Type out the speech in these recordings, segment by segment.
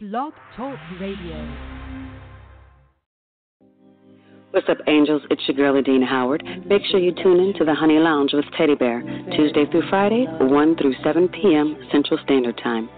Blog Talk Radio. What's up, angels? It's your girl, Adina Howard. Make sure you tune in to the Honey Lounge with Teddy Bear, Tuesday through Friday, 1 through 7 p.m. Central Standard Time.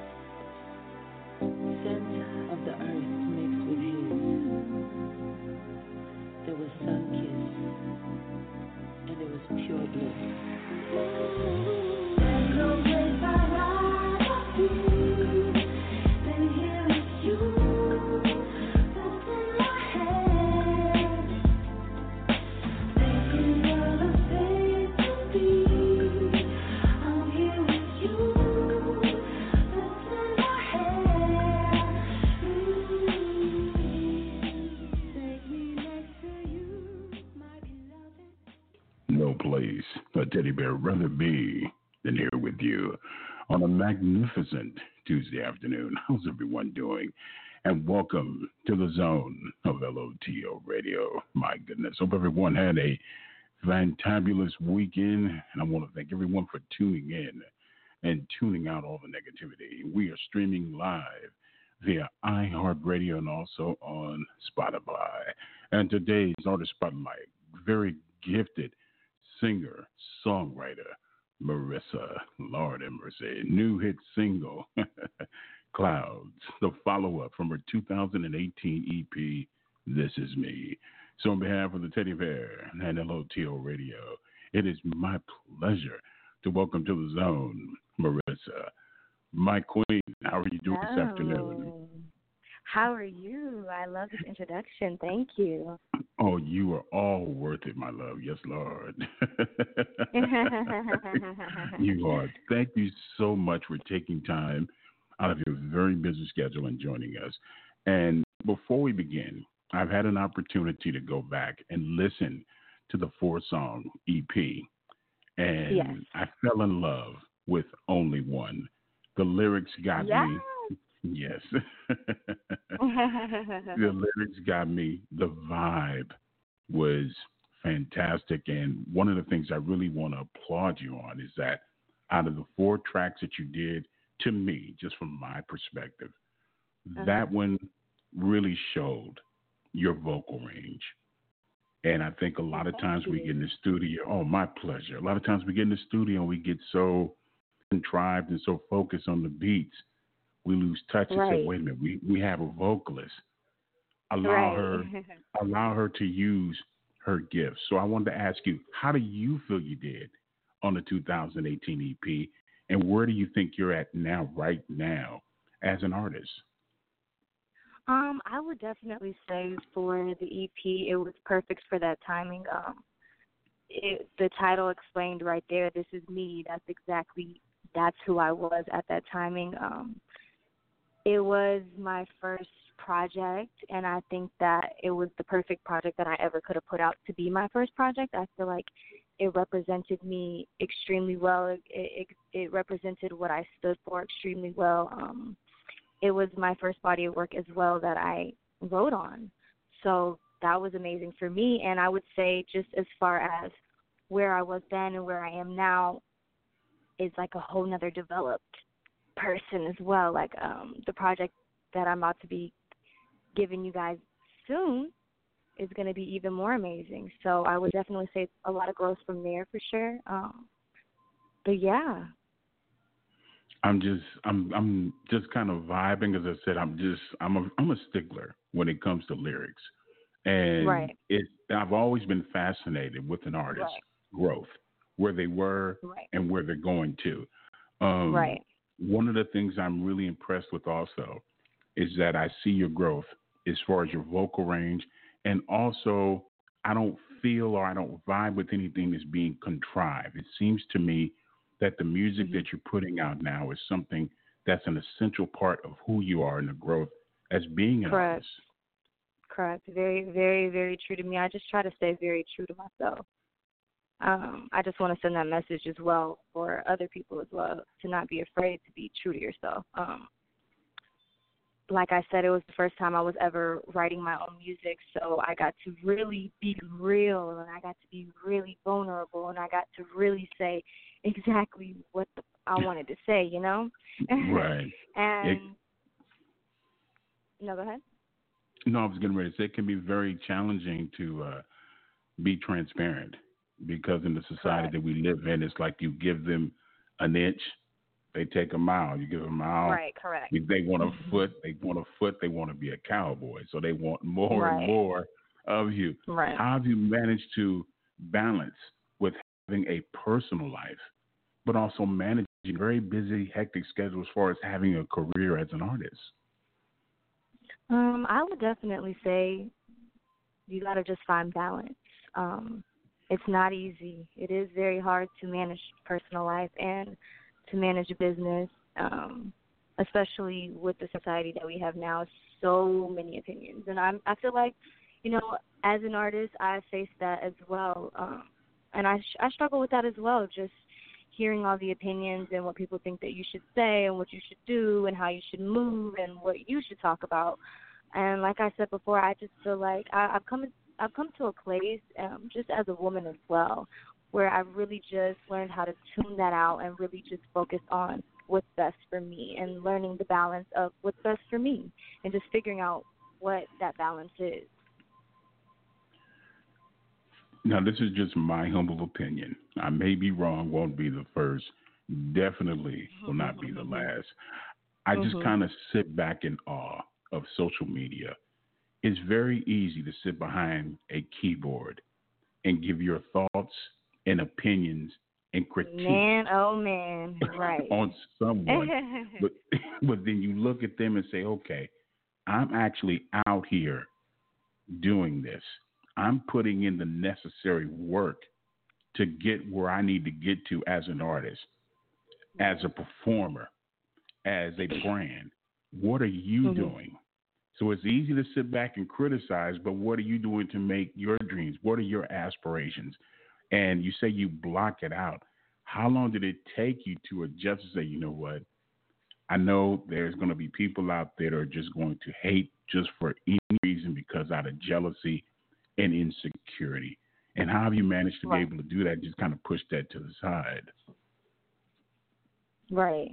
Magnificent Tuesday afternoon. How's everyone doing? And welcome to the zone of LOTL Radio. My goodness. Hope everyone had a fantabulous weekend. And I want to thank everyone for tuning in and tuning out all the negativity. We are streaming live via iHeartRadio and also on Spotify. And today's artist spotlight, very gifted singer, songwriter, Marissa, Lord and mercy, new hit single, Clouds, the follow up from her 2018 EP, This Is Me. So, on behalf of the Teddy Bear and LOTL Radio, it is my pleasure to welcome to the zone Marissa, my queen. How are you doing this afternoon? Oh, how are you? I love this introduction. Thank you. Oh, you are all worth it, my love. Yes, Lord. you are. Thank you so much for taking time out of your very busy schedule and joining us. And before we begin, I've had an opportunity to go back and listen to the four song EP. And yes. I fell in love with Only One. The lyrics got yes. me. Yes. the lyrics got me. The vibe was fantastic. And one of the things I really want to applaud you on is that out of the four tracks that you did, to me, just from my perspective, uh-huh. that one really showed your vocal range. And I think a lot of times we get in the studio, oh, my pleasure. A lot of times we get in the studio and we get so contrived and so focused on the beats we lose touch and right. say, wait a minute, we, we have a vocalist. Allow right. her allow her to use her gifts. So I wanted to ask you, how do you feel you did on the 2018 EP, and where do you think you're at now, right now, as an artist? Um, I would definitely say for the EP, it was perfect for that timing. Um, it, the title explained right there. This is me. That's exactly that's who I was at that timing. Um, it was my first project, and I think that it was the perfect project that I ever could have put out to be my first project. I feel like it represented me extremely well. It it, it represented what I stood for extremely well. Um, it was my first body of work as well that I wrote on, so that was amazing for me. And I would say, just as far as where I was then and where I am now, is like a whole nother developed person as well. Like um the project that I'm about to be giving you guys soon is going to be even more amazing. So I would definitely say a lot of growth from there for sure. Um but yeah. I'm just I'm I'm just kind of vibing as I said I'm just I'm a I'm a stickler when it comes to lyrics. And right. it I've always been fascinated with an artist's right. growth, where they were right. and where they're going to. Um, right one of the things I'm really impressed with also is that I see your growth as far as your vocal range, and also I don't feel or I don't vibe with anything that's being contrived. It seems to me that the music mm-hmm. that you're putting out now is something that's an essential part of who you are and the growth as being an Correct. artist. Correct. Very, very, very true to me. I just try to stay very true to myself um, I just want to send that message as well for other people as well to not be afraid to be true to yourself. Um, like I said, it was the first time I was ever writing my own music, so I got to really be real and I got to be really vulnerable and I got to really say exactly what the, I wanted to say, you know? Right. and it, No, go ahead. No, I was getting ready to say it can be very challenging to uh, be transparent because in the society Correct. that we live in, it's like you give them an inch, they take a mile. You give them a mile, Right, correct. They want a foot. They want a foot. They want to be a cowboy. So they want more Right. and more of you. Right. How have you managed to balance with having a personal life, but also managing a very busy, hectic schedule as far as having a career as an artist? Um, I would definitely say you got to just find balance. Um, it's not easy. It is very hard to manage personal life and to manage a business, um, especially with the society that we have now. So many opinions, and I'm I feel like, you know, as an artist, I face that as well, um, and I I struggle with that as well. Just hearing all the opinions and what people think that you should say and what you should do and how you should move and what you should talk about. And like I said before, I just feel like I, I've come I've come to a place, um, just as a woman as well, where I've really just learned how to tune that out and really just focus on what's best for me and learning the balance of what's best for me and just figuring out what that balance is. Now, this is just my humble opinion. I may be wrong, won't be the first, definitely will not be the last. I just Mhm. kind of sit back in awe of social media. It's very easy to sit behind a keyboard and give your thoughts and opinions and critique Man, oh man, right. on someone. but but then you look at them and say, okay, I'm actually out here doing this. I'm putting in the necessary work to get where I need to get to as an artist, as a performer, as a brand. What are you Mhm. doing? So it's easy to sit back and criticize, but what are you doing to make your dreams? What are your aspirations? And you say you block it out. How long did it take you to adjust and say, you know what? I know there's going to be people out there that are just going to hate just for any reason because out of jealousy and insecurity. And how have you managed to Right. be able to do that? Just kind of push that to the side. Right.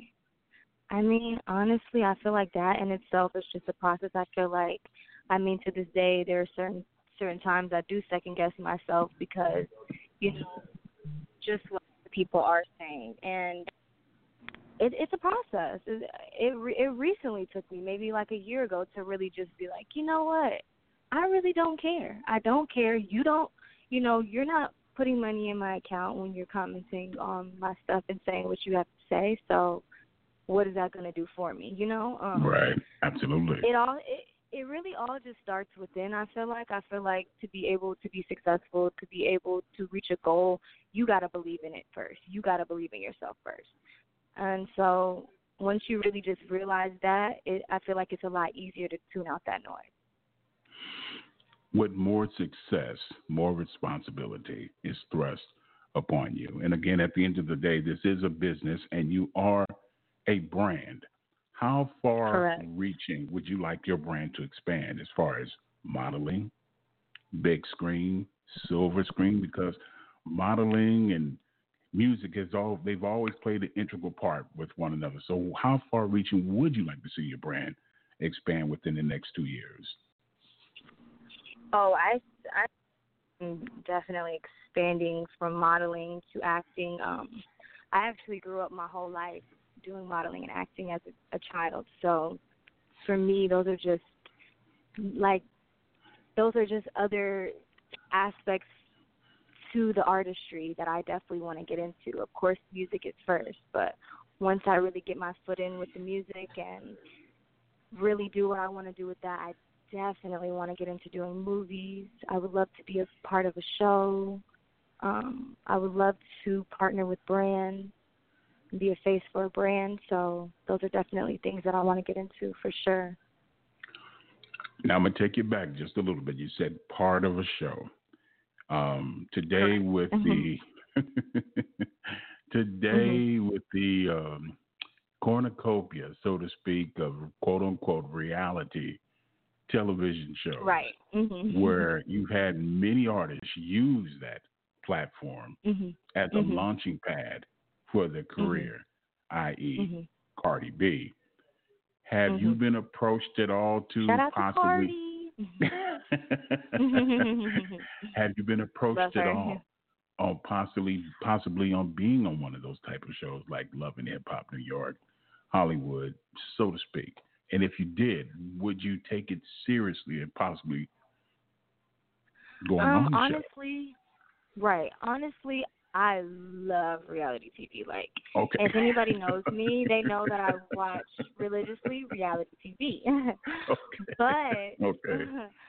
I mean, honestly, I feel like that in itself is just a process. I feel like, I mean, to this day, there are certain certain times I do second guess myself because, you know, just what people are saying, and it, it's a process. It, it it recently took me maybe like a year ago to really just be like, you know what, I really don't care. I don't care. You don't, you know, you're not putting money in my account when you're commenting on my stuff and saying what you have to say. So what is that going to do for me? You know, um, right. Absolutely. It all it it really all just starts within. I feel like I feel like to be able to be successful, to be able to reach a goal, you got to believe in it first. You got to believe in yourself first. And so once you really just realize that, it I feel like it's a lot easier to tune out that noise. with more success, more responsibility is thrust upon you. And again, at the end of the day, this is a business and you are a brand. How far Correct. reaching would you like your brand to expand as far as modeling, big screen, silver screen? Because modeling and music has all they've always played an integral part with one another. So how far reaching would you like to see your brand expand within the next two years? Oh, I I'm definitely expanding from modeling to acting. Um, I actually grew up my whole life doing modeling and acting as a, a child. So for me, those are just like those are just other aspects to the artistry that I definitely want to get into. Of course, music is first, but once I really get my foot in with the music and really do what I want to do with that, I definitely want to get into doing movies. I would love to be a part of a show. Um, I would love to partner with brands, and be a face for a brand. So those are definitely things that I want to get into for sure. Now I'm gonna take you back just a little bit. You said part of a show. Um, today with the today with the um, cornucopia, so to speak, of quote unquote reality television shows, Right. Mm-hmm. where you've had many artists use that platform hmm as a Mhm. launching pad for their career, i.e., hmm Cardi B. Have mm-hmm. you been approached at all to Shout out possibly? To Have you been approached Love at her. all on possibly possibly on being on one of those type of shows like Love and Hip Hop New York, Hollywood, so to speak? And if you did, would you take it seriously and possibly going um, on the honestly, right. Honestly, I love reality TV. Like. Okay. if anybody knows me, they know that I watch religiously reality TV. okay. but okay.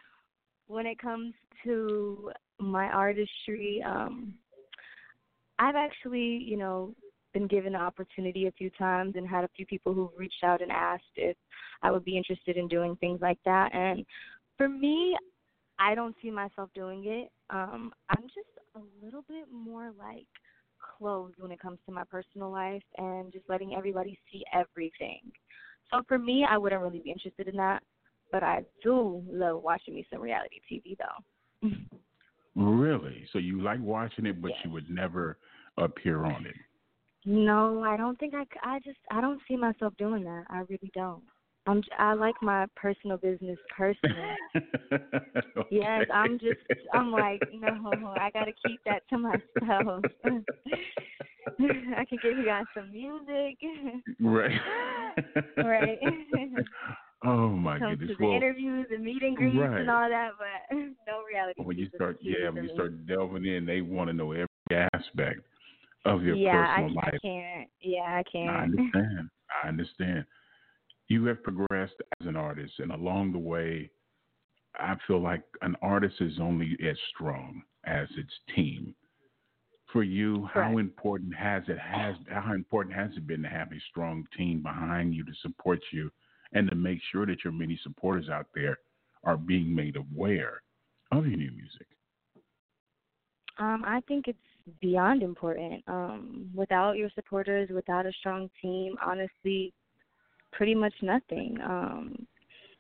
when it comes to my artistry, um, I've actually, you know, been given the opportunity a few times and had a few people who've reached out and asked if I would be interested in doing things like that. And for me, I don't see myself doing it. Um, I'm just a little bit more like closed when it comes to my personal life and just letting everybody see everything. So for me, I wouldn't really be interested in that. But I do love watching me some reality TV though. Really? So you like watching it, but Yes. you would never appear on it. No, I don't think I. I just I don't see myself doing that. I really don't. I'm. I like my personal business personal. Yes, I'm just. I'm like no. I gotta keep that to myself. I can give you guys some music. right. right. oh my Come goodness. to the Well, interviews and meet and greets right. and all that, but no reality. when you start, yeah, when you start delving in, they want to know every aspect of your yeah, personal I, life. I can't. Yeah, I can't. I understand. I understand. You have progressed as an artist, and along the way, I feel like an artist is only as strong as its team. For you, how important has it has how important has it been to have a strong team behind you to support you, and to make sure that your many supporters out there are being made aware of your new music? Um, I think it's beyond important. Um, without your supporters, without a strong team, honestly, pretty much nothing. Um,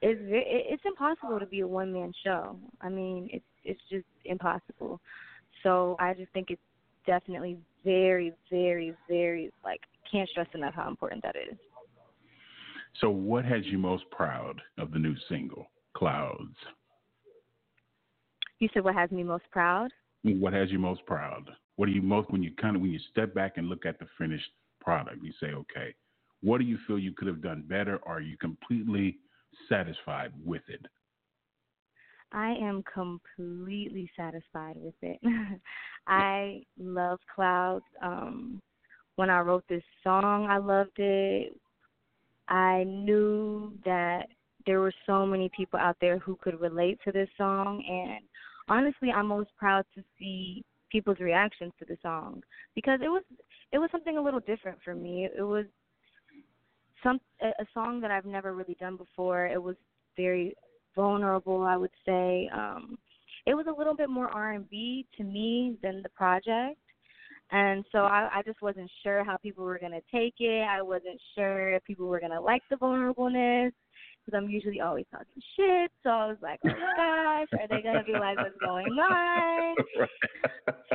it's ve- it- it's impossible to be a one man show. I mean, it's it's just impossible. So I just think it's definitely very, very, very like can't stress enough how important that is. So, what has you most proud of the new single, Clouds? You said what has me most proud? What has you most proud? What do you most when you kind of when you step back and look at the finished product, you say, okay, what do you feel you could have done better? Are you completely satisfied with it? I am completely satisfied with it. I love clouds. Um when I wrote this song, I loved it. I knew that there were so many people out there who could relate to this song and honestly, I'm most proud to see people's reactions to the song because it was it was something a little different for me. It was some a, song that I've never really done before. It was very vulnerable, I would say. Um it was a little bit more R&B to me than the project. And so I, I just wasn't sure how people were going to take it. I wasn't sure if people were going to like the vulnerableness because I'm usually always talking shit. So I was like, oh my gosh, are they going to be like, what's going on?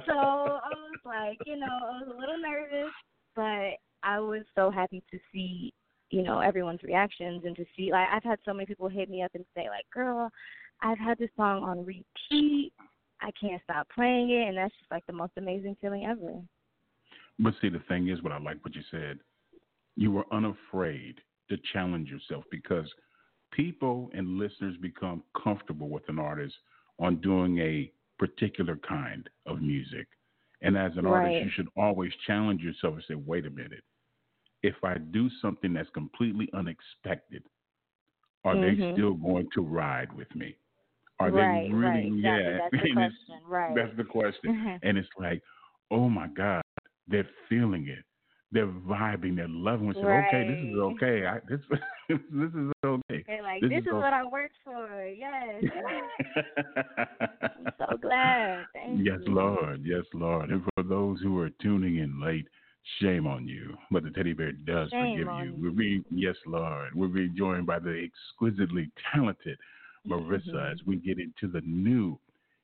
So I was like, you know, I was a little nervous, but I was so happy to see, you know, everyone's reactions and to see, like, I've had so many people hit me up and say, like, girl, I've had this song on repeat. I can't stop playing it, and that's just like the most amazing feeling ever. But see, the thing is, what I like what you said, you were unafraid to challenge yourself because people and listeners become comfortable with an artist on doing a particular kind of music. And as an Right. artist, you should always challenge yourself and say, wait a minute. If I do something that's completely unexpected, are they Mhm. still going to ride with me? Are right, they really? right, exactly. Yeah, That's the question, right? That's the question. and it's like, oh my God, they're feeling it. They're vibing. They're loving it. Say, Okay, this is okay. I, this this is okay. They're like, This this, is is o- what I worked for. Yes. I'm so glad. Thank yes, you. Lord. Yes, Lord. And for those who are tuning in late, shame on you. But the teddy bear does Shame forgive you. you. We're being yes, Lord. We're being joined by the exquisitely talented Marissa Mhm. as we get into the new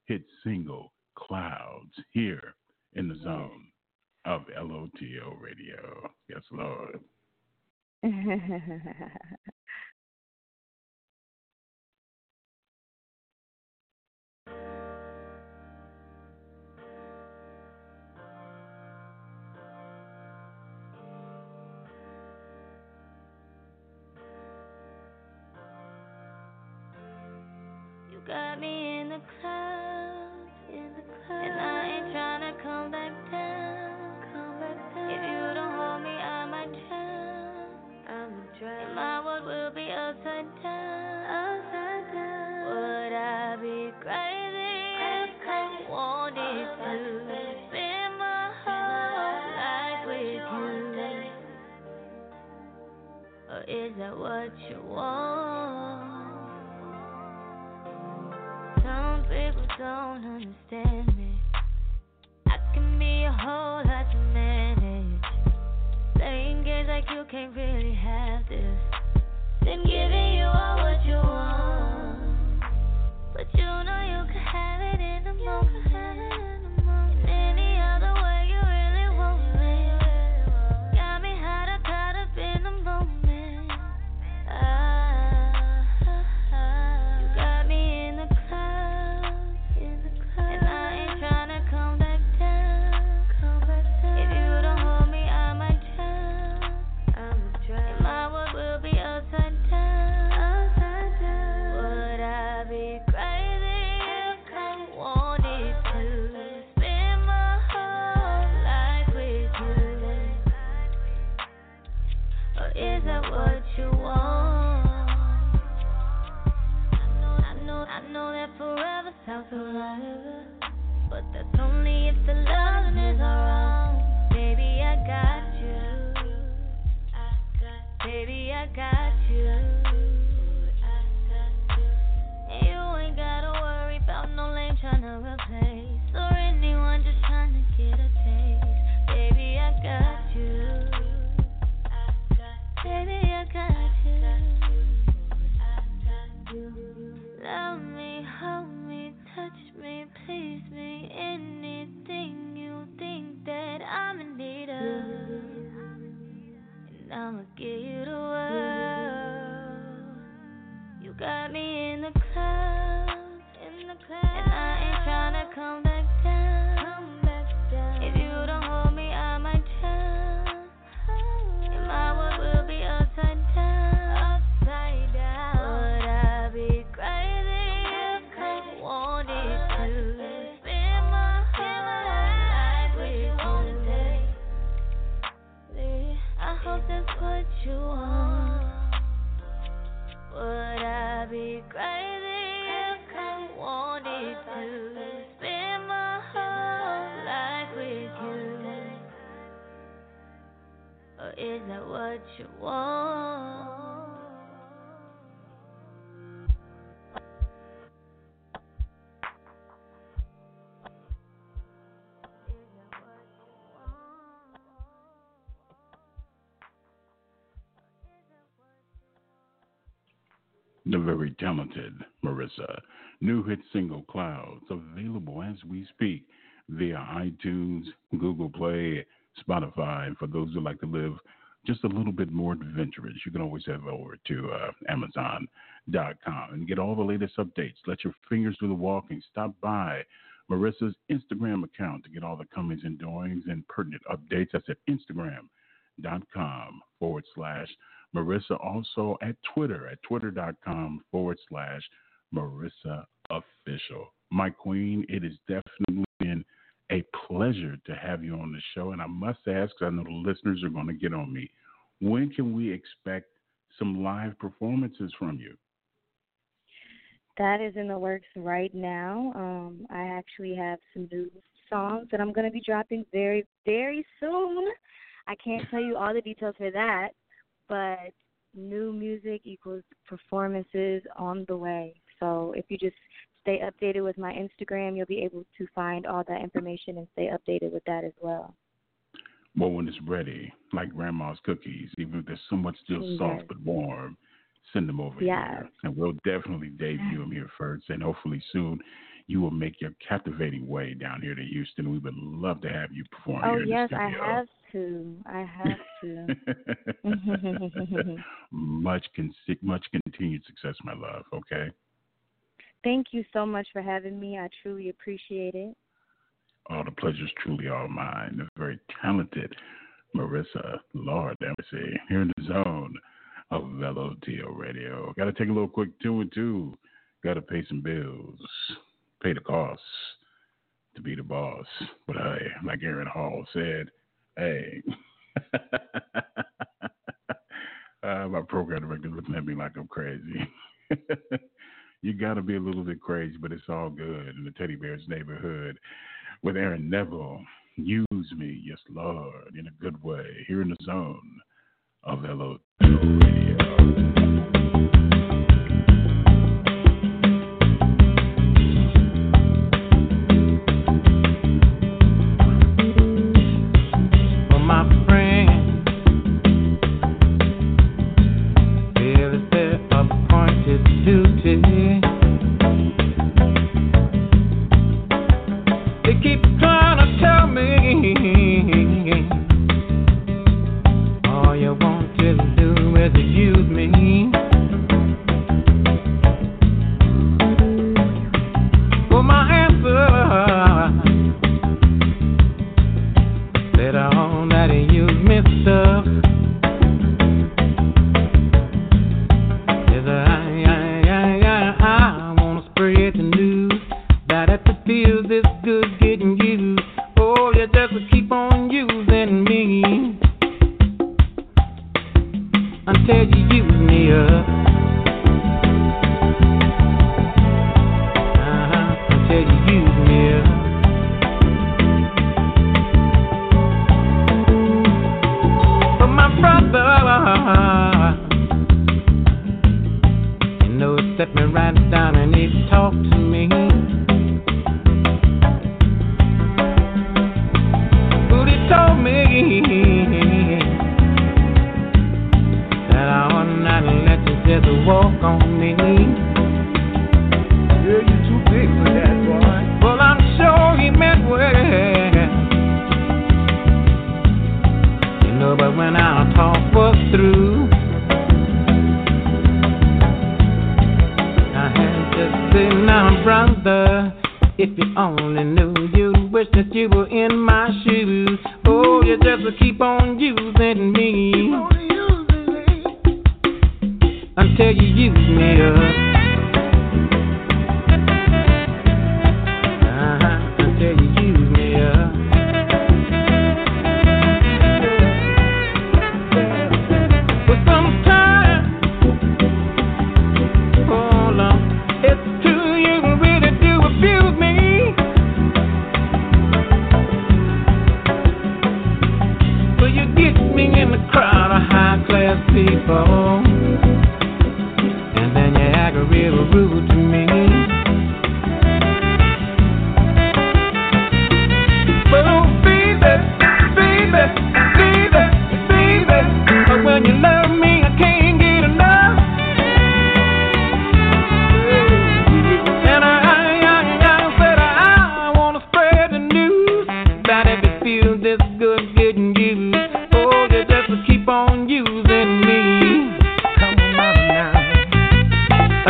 hit single Clouds here in the zone of LOTL Radio. Yes, Lord. the very talented Marissa. New hit single Clouds, available as we speak via iTunes, Google Play, Spotify. And for those who like to live just a little bit more adventurous, you can always head over to uh, Amazon.com and get all the latest updates. Let your fingers do the walking. Stop by Marissa's Instagram account to get all the comings and doings and pertinent updates. That's at Instagram.com forward slash Marissa. Also at Twitter at twitter.com forward slash Marissa Official. My queen, it has definitely been a pleasure to have you on the show. And I must ask, because I know the listeners are going to get on me, when can we expect some live performances from you? That is in the works right now. Um, I actually have some new songs that I'm going to be dropping very, very soon. I can't tell you all the details for that, but new music equals performances on the way. So if you just stay updated with my Instagram, you'll be able to find all that information and stay updated with that as well. Well, when it's ready, like grandma's cookies, even if they're somewhat still Yes. soft but warm, send them over Yes. here. And we'll definitely debut them here first. And hopefully soon you will make your captivating way down here to Houston. We would love to have you perform Oh here yes, I have to. I have to. much, con- much continued success, my love. Okay. Thank you so much for having me. I truly appreciate it. All the pleasure's truly all mine. The very talented Marissa Lord Embassy here in the zone of LOTL Radio. Got to take a little quick two and two. Got to pay some bills, pay the costs to be the boss. But hey, like Aaron Hall said, hey. uh, my program director looking at me like I'm crazy. you got to be a little bit crazy, but it's all good in the Teddy Bears neighborhood with Aaron Neville. Use me, yes, Lord, in a good way, here in the zone of LO Radio.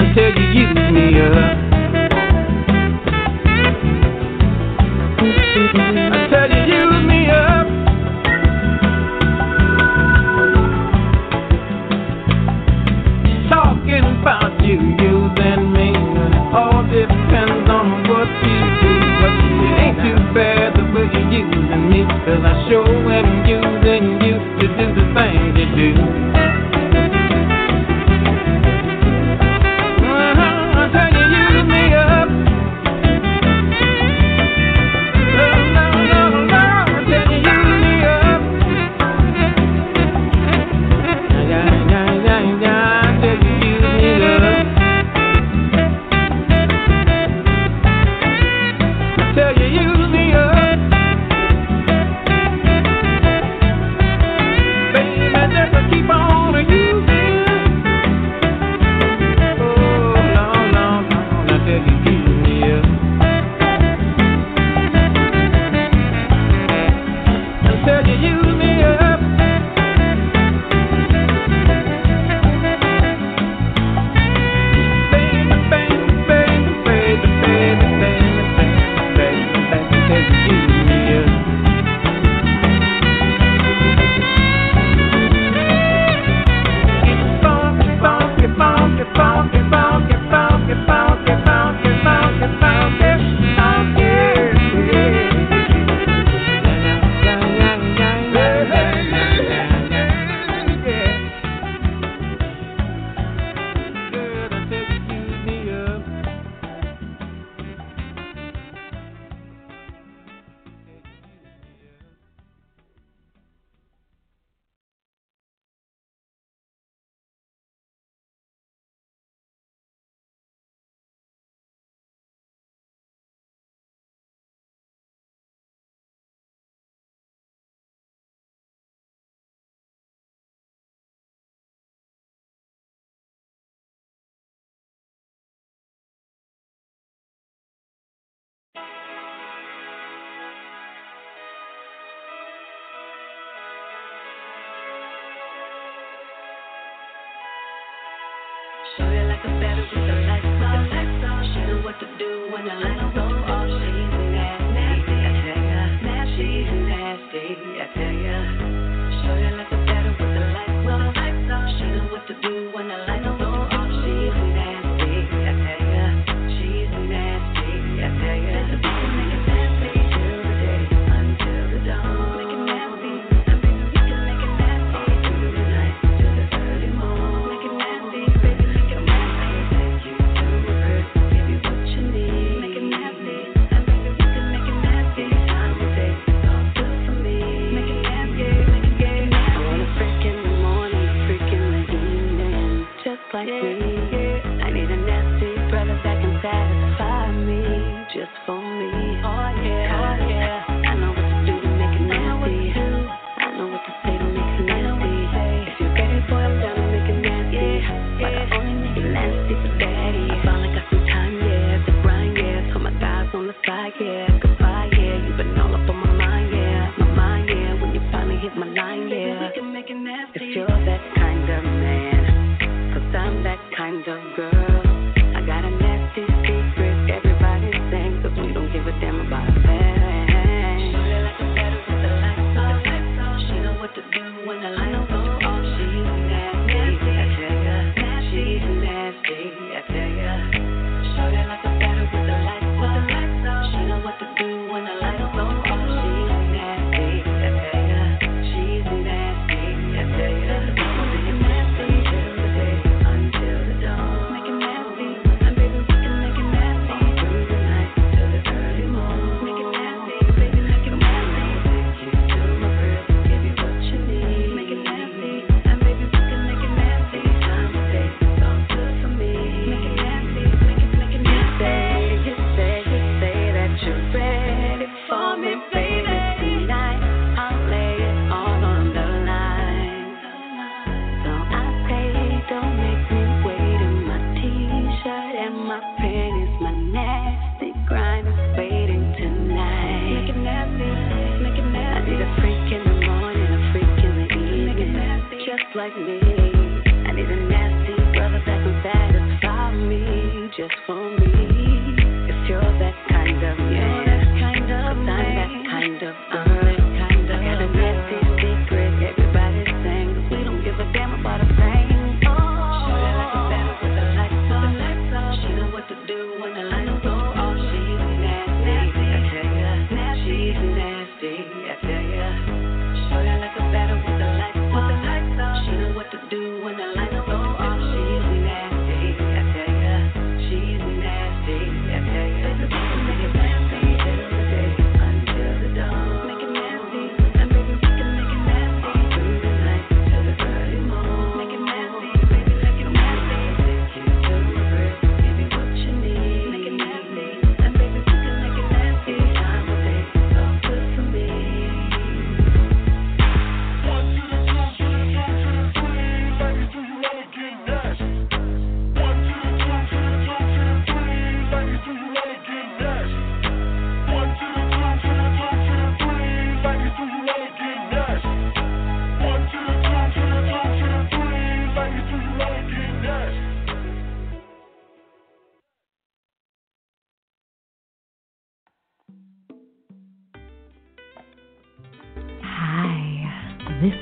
until you use me up. to do when I let go. She's nasty. I tell ya, she's nasty. I tell ya, show like with the lights on. She what to do.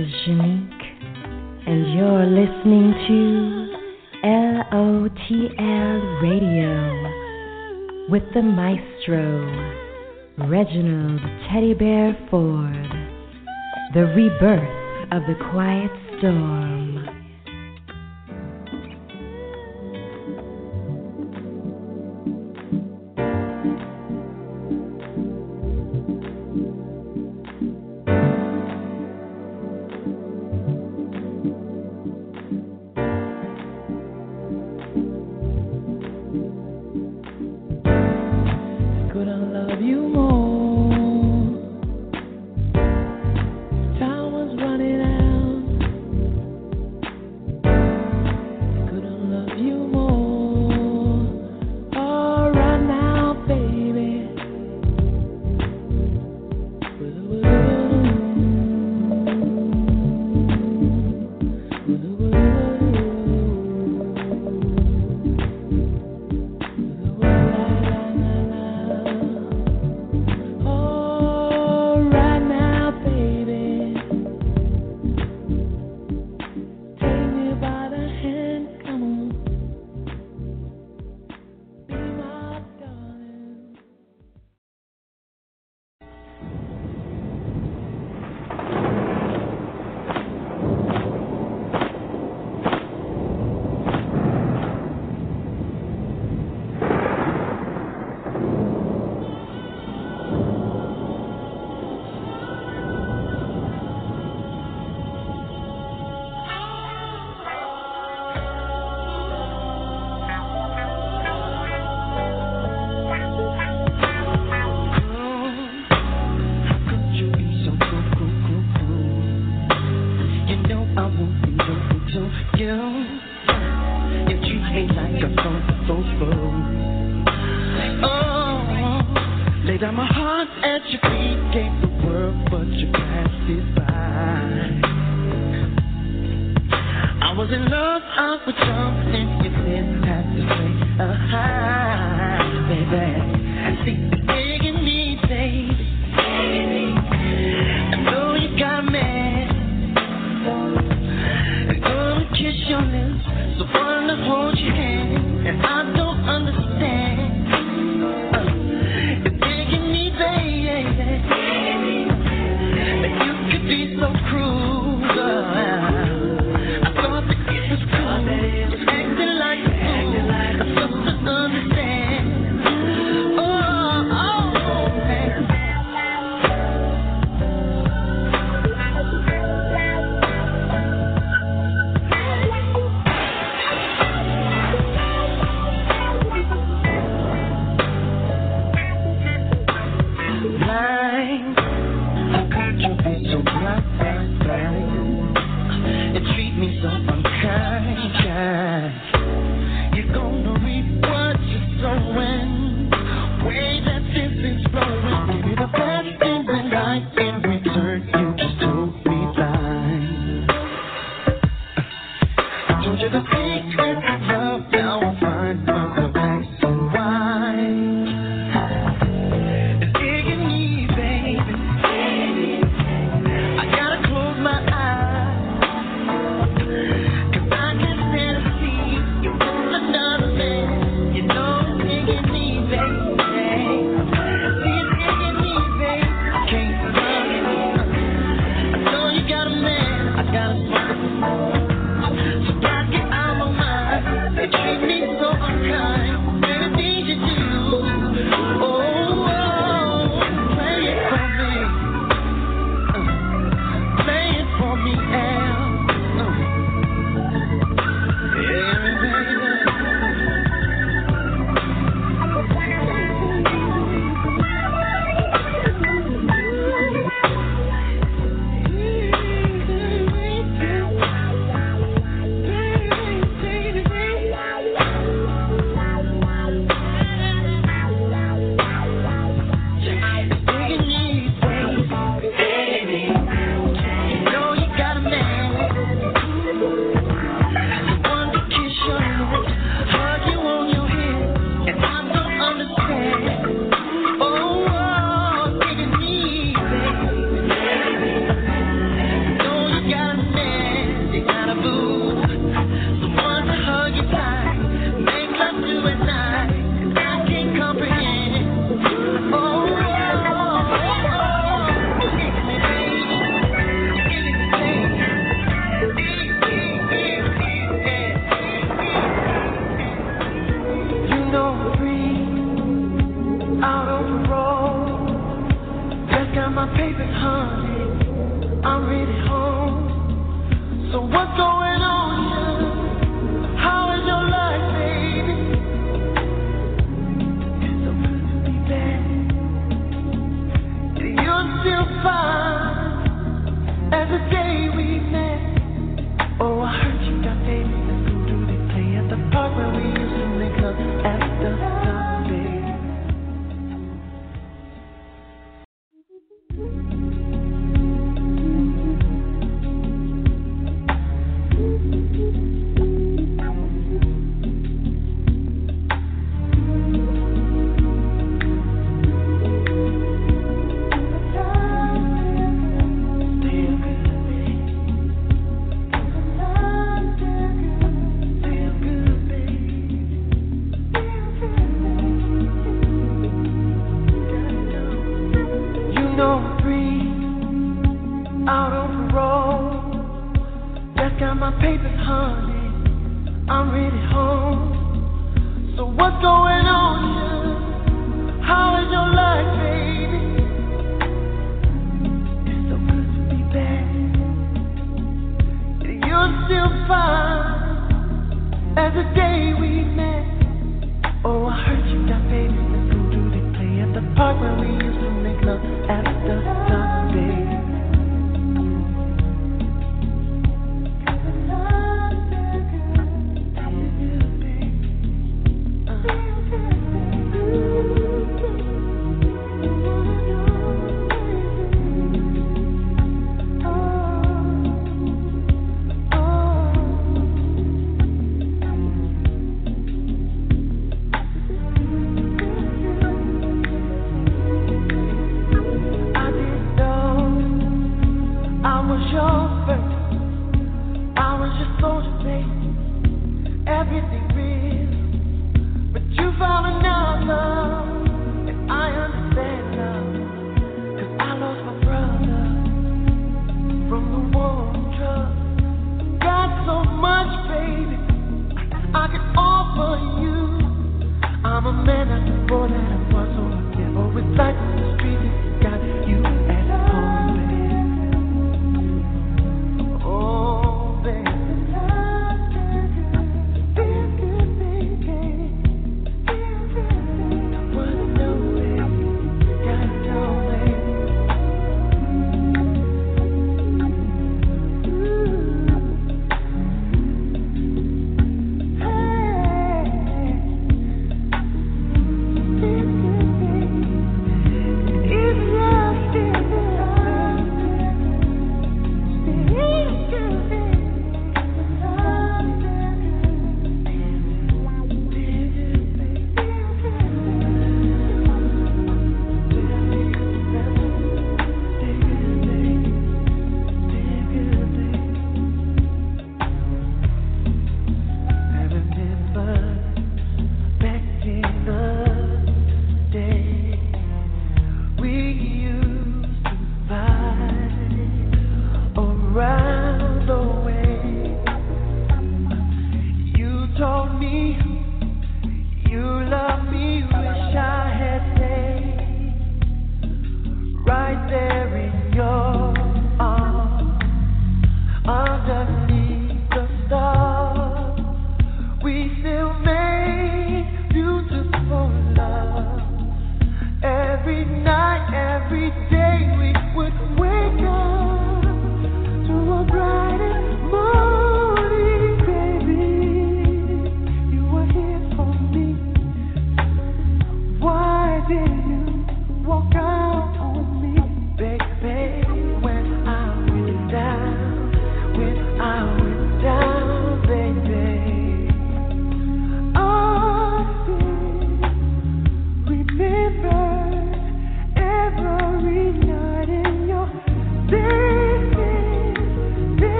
is Janique, and you're listening to LOTL Radio with the maestro, Reginald Teddy Bear Ford, the rebirth of the quiet storm. so cruel.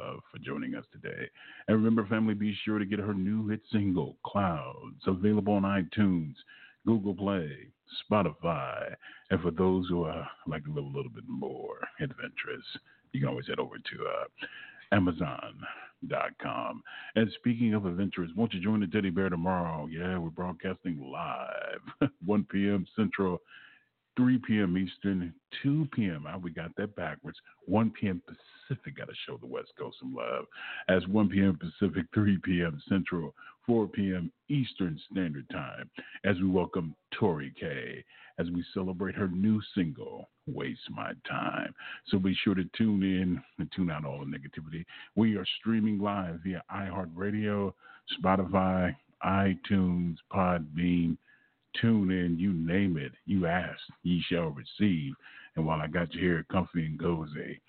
Love, for joining us today. And remember, family, be sure to get her new hit single, Clouds, available on iTunes, Google Play, Spotify. And for those who are like to live a little, bit more adventurous, you can always head over to uh, Amazon com. And speaking of adventurers, won't you join the Teddy Bear tomorrow? Yeah, we're broadcasting live, 1 p.m. Central, 3 p.m. Eastern, 2 p.m. Ah, we got that backwards. 1 p.m. Pacific. Got to show the West Coast some love. As 1 p.m. Pacific, 3 p.m. Central, 4 p.m. Eastern Standard Time. As we welcome Tori K as we celebrate her new single, Waste My Time. So be sure to tune in and tune out all the negativity. We are streaming live via iHeartRadio, Spotify, iTunes, Podbean. Tune in, you name it. You ask, ye shall receive. And while I got you here, comfy and cozy,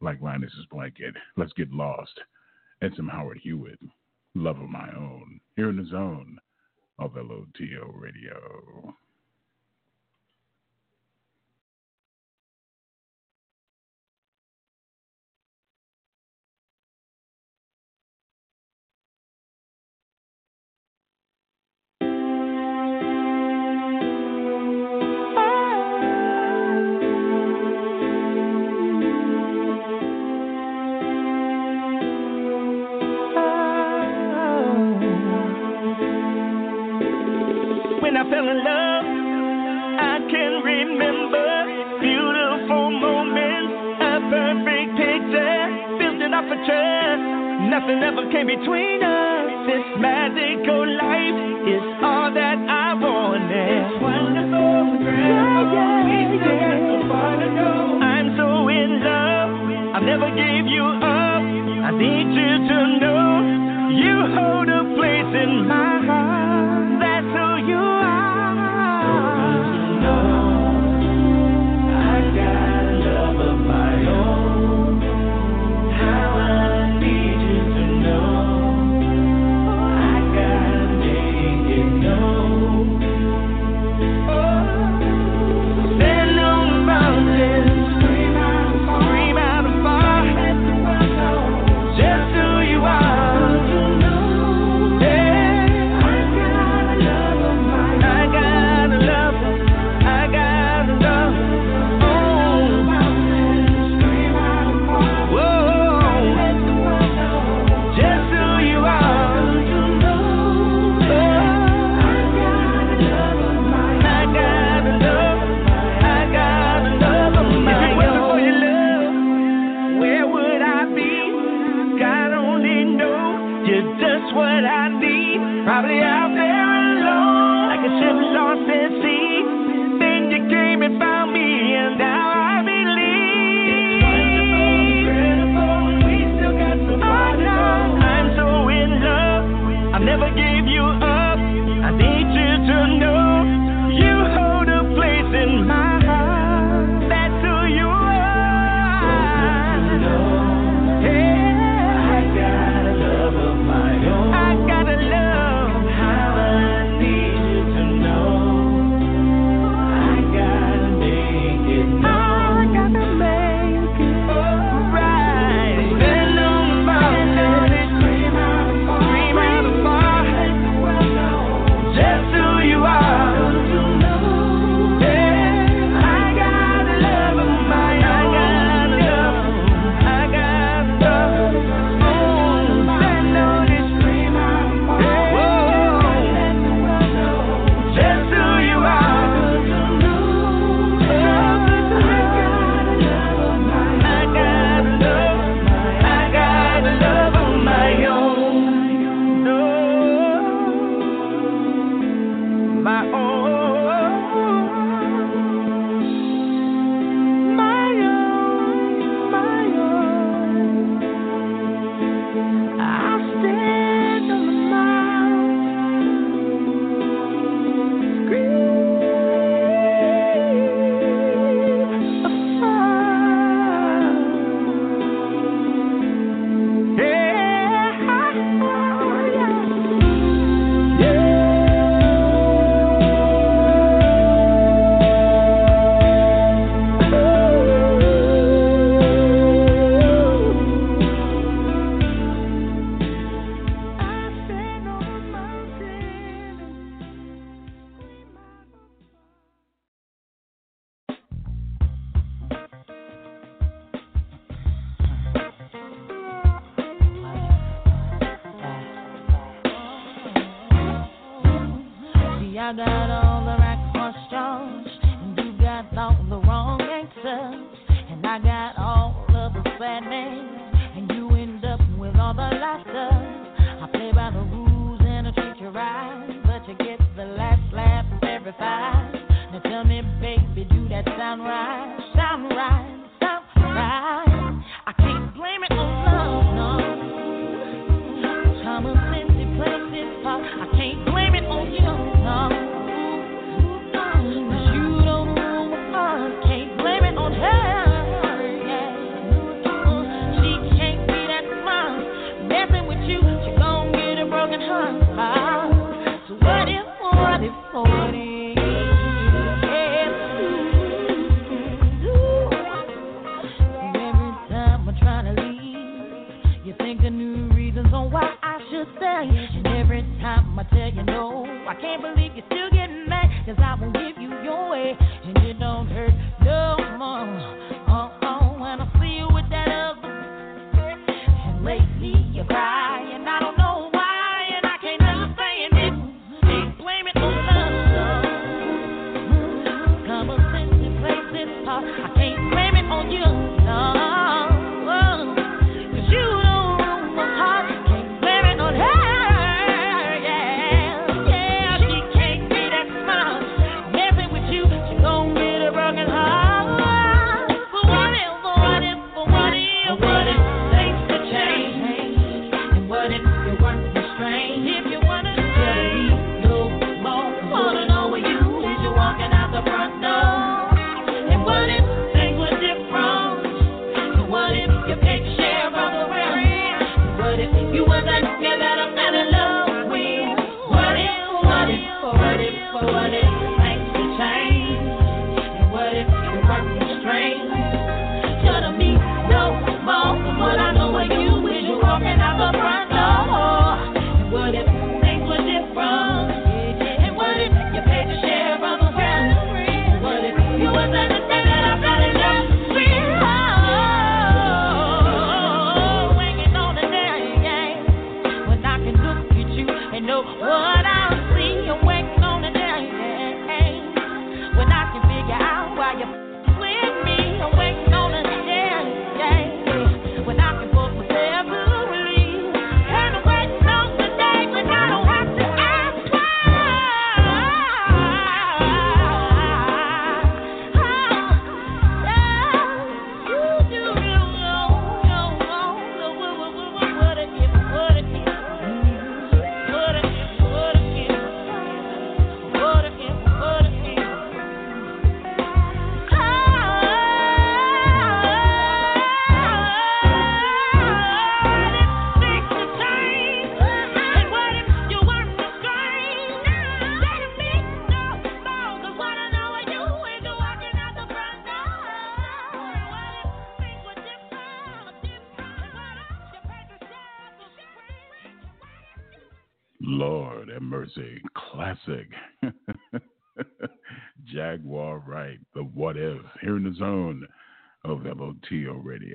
like Linus's blanket, let's get lost. And some Howard Hewett, Love of My Own, here in the zone of LOTL Radio. Never came between us. This magical life is all that I wanted. It's wonderful, yeah, yeah, yeah. I'm so in love. I never gave you up. I need you to know you hold.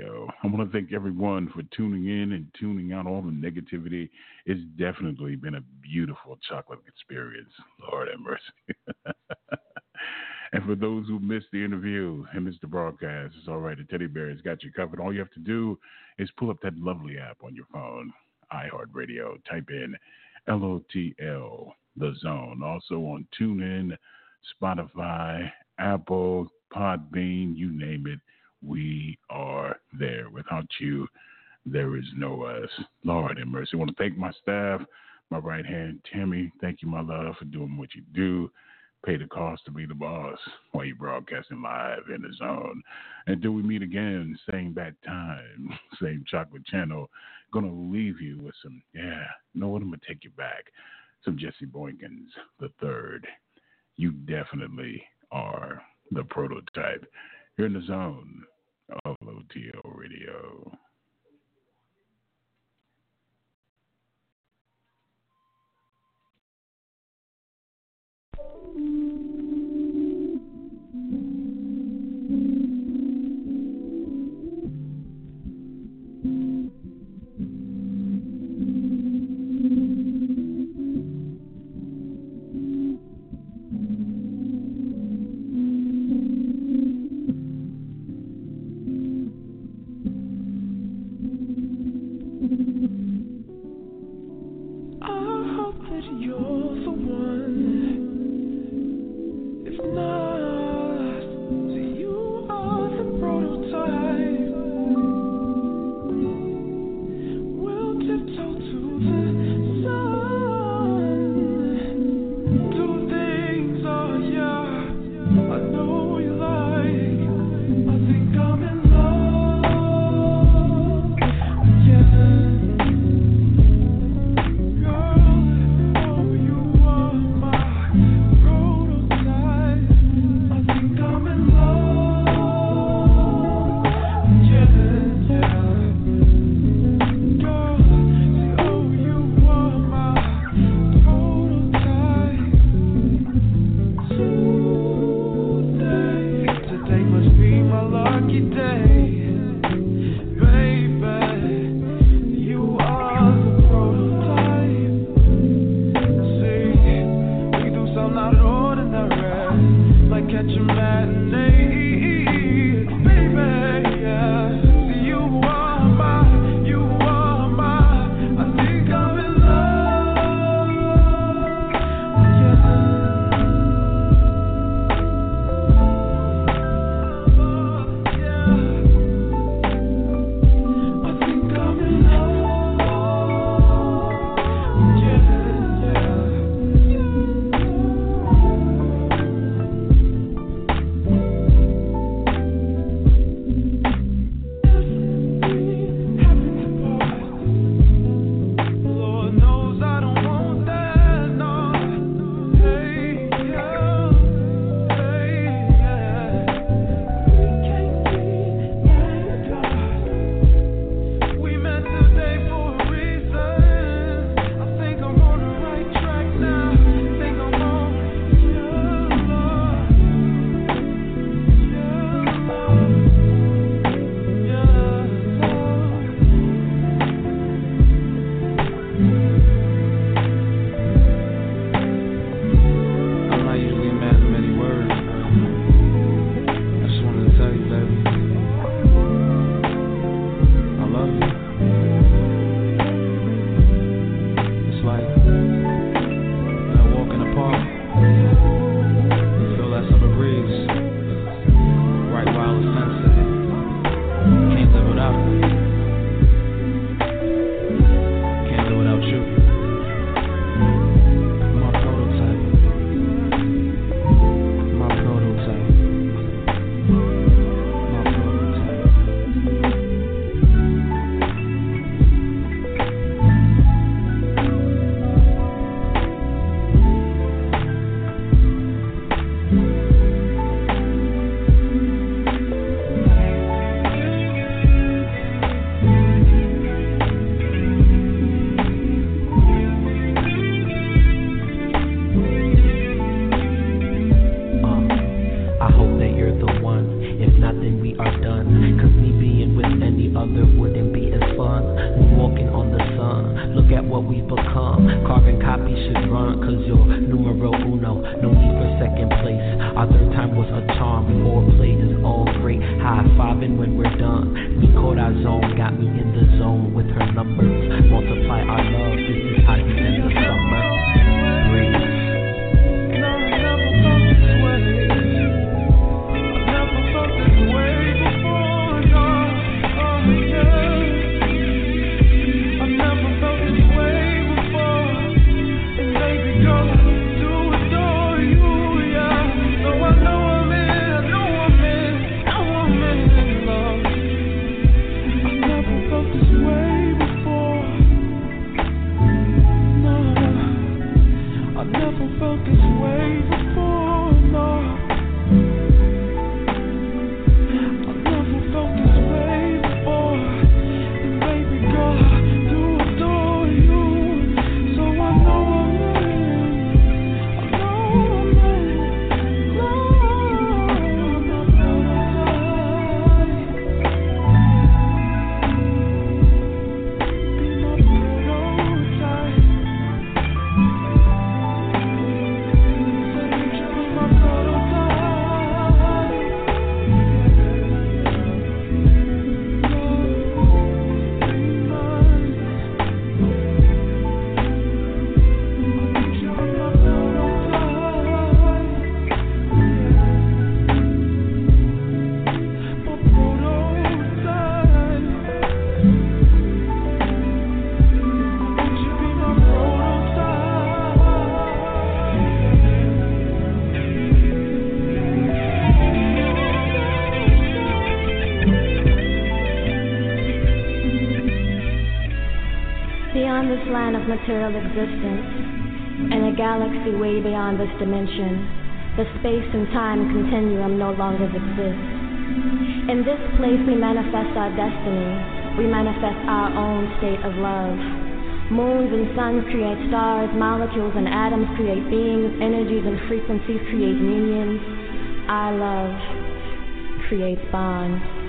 Radio. I want to thank everyone for tuning in and tuning out all the negativity. It's definitely been a beautiful chocolate experience. Lord have mercy. and for those who missed the interview and missed the broadcast, it's all right. The teddy bear has got you covered. All you have to do is pull up that lovely app on your phone, iHeartRadio. Type in LOTL, The Zone. Also on TuneIn, Spotify, Apple, Podbean, you name it. We are there. Without you, there is no us. Lord have mercy. I want to thank my staff, my right hand, Timmy. Thank you, my love, for doing what you do. Pay the cost to be the boss while you're broadcasting live in the zone. Until we meet again, same bad time, same chocolate channel. Gonna leave you with some, yeah, know what? I'm gonna take you back. Some Jesse Boykins the third. You definitely are the prototype. You're in the zone of OTO Radio. Material existence, in a galaxy way beyond this dimension, the space and time continuum no longer exists. In this place, we manifest our destiny, we manifest our own state of love. Moons and suns create stars, molecules and atoms create beings, energies and frequencies create unions. Our love creates bonds, creates bonds.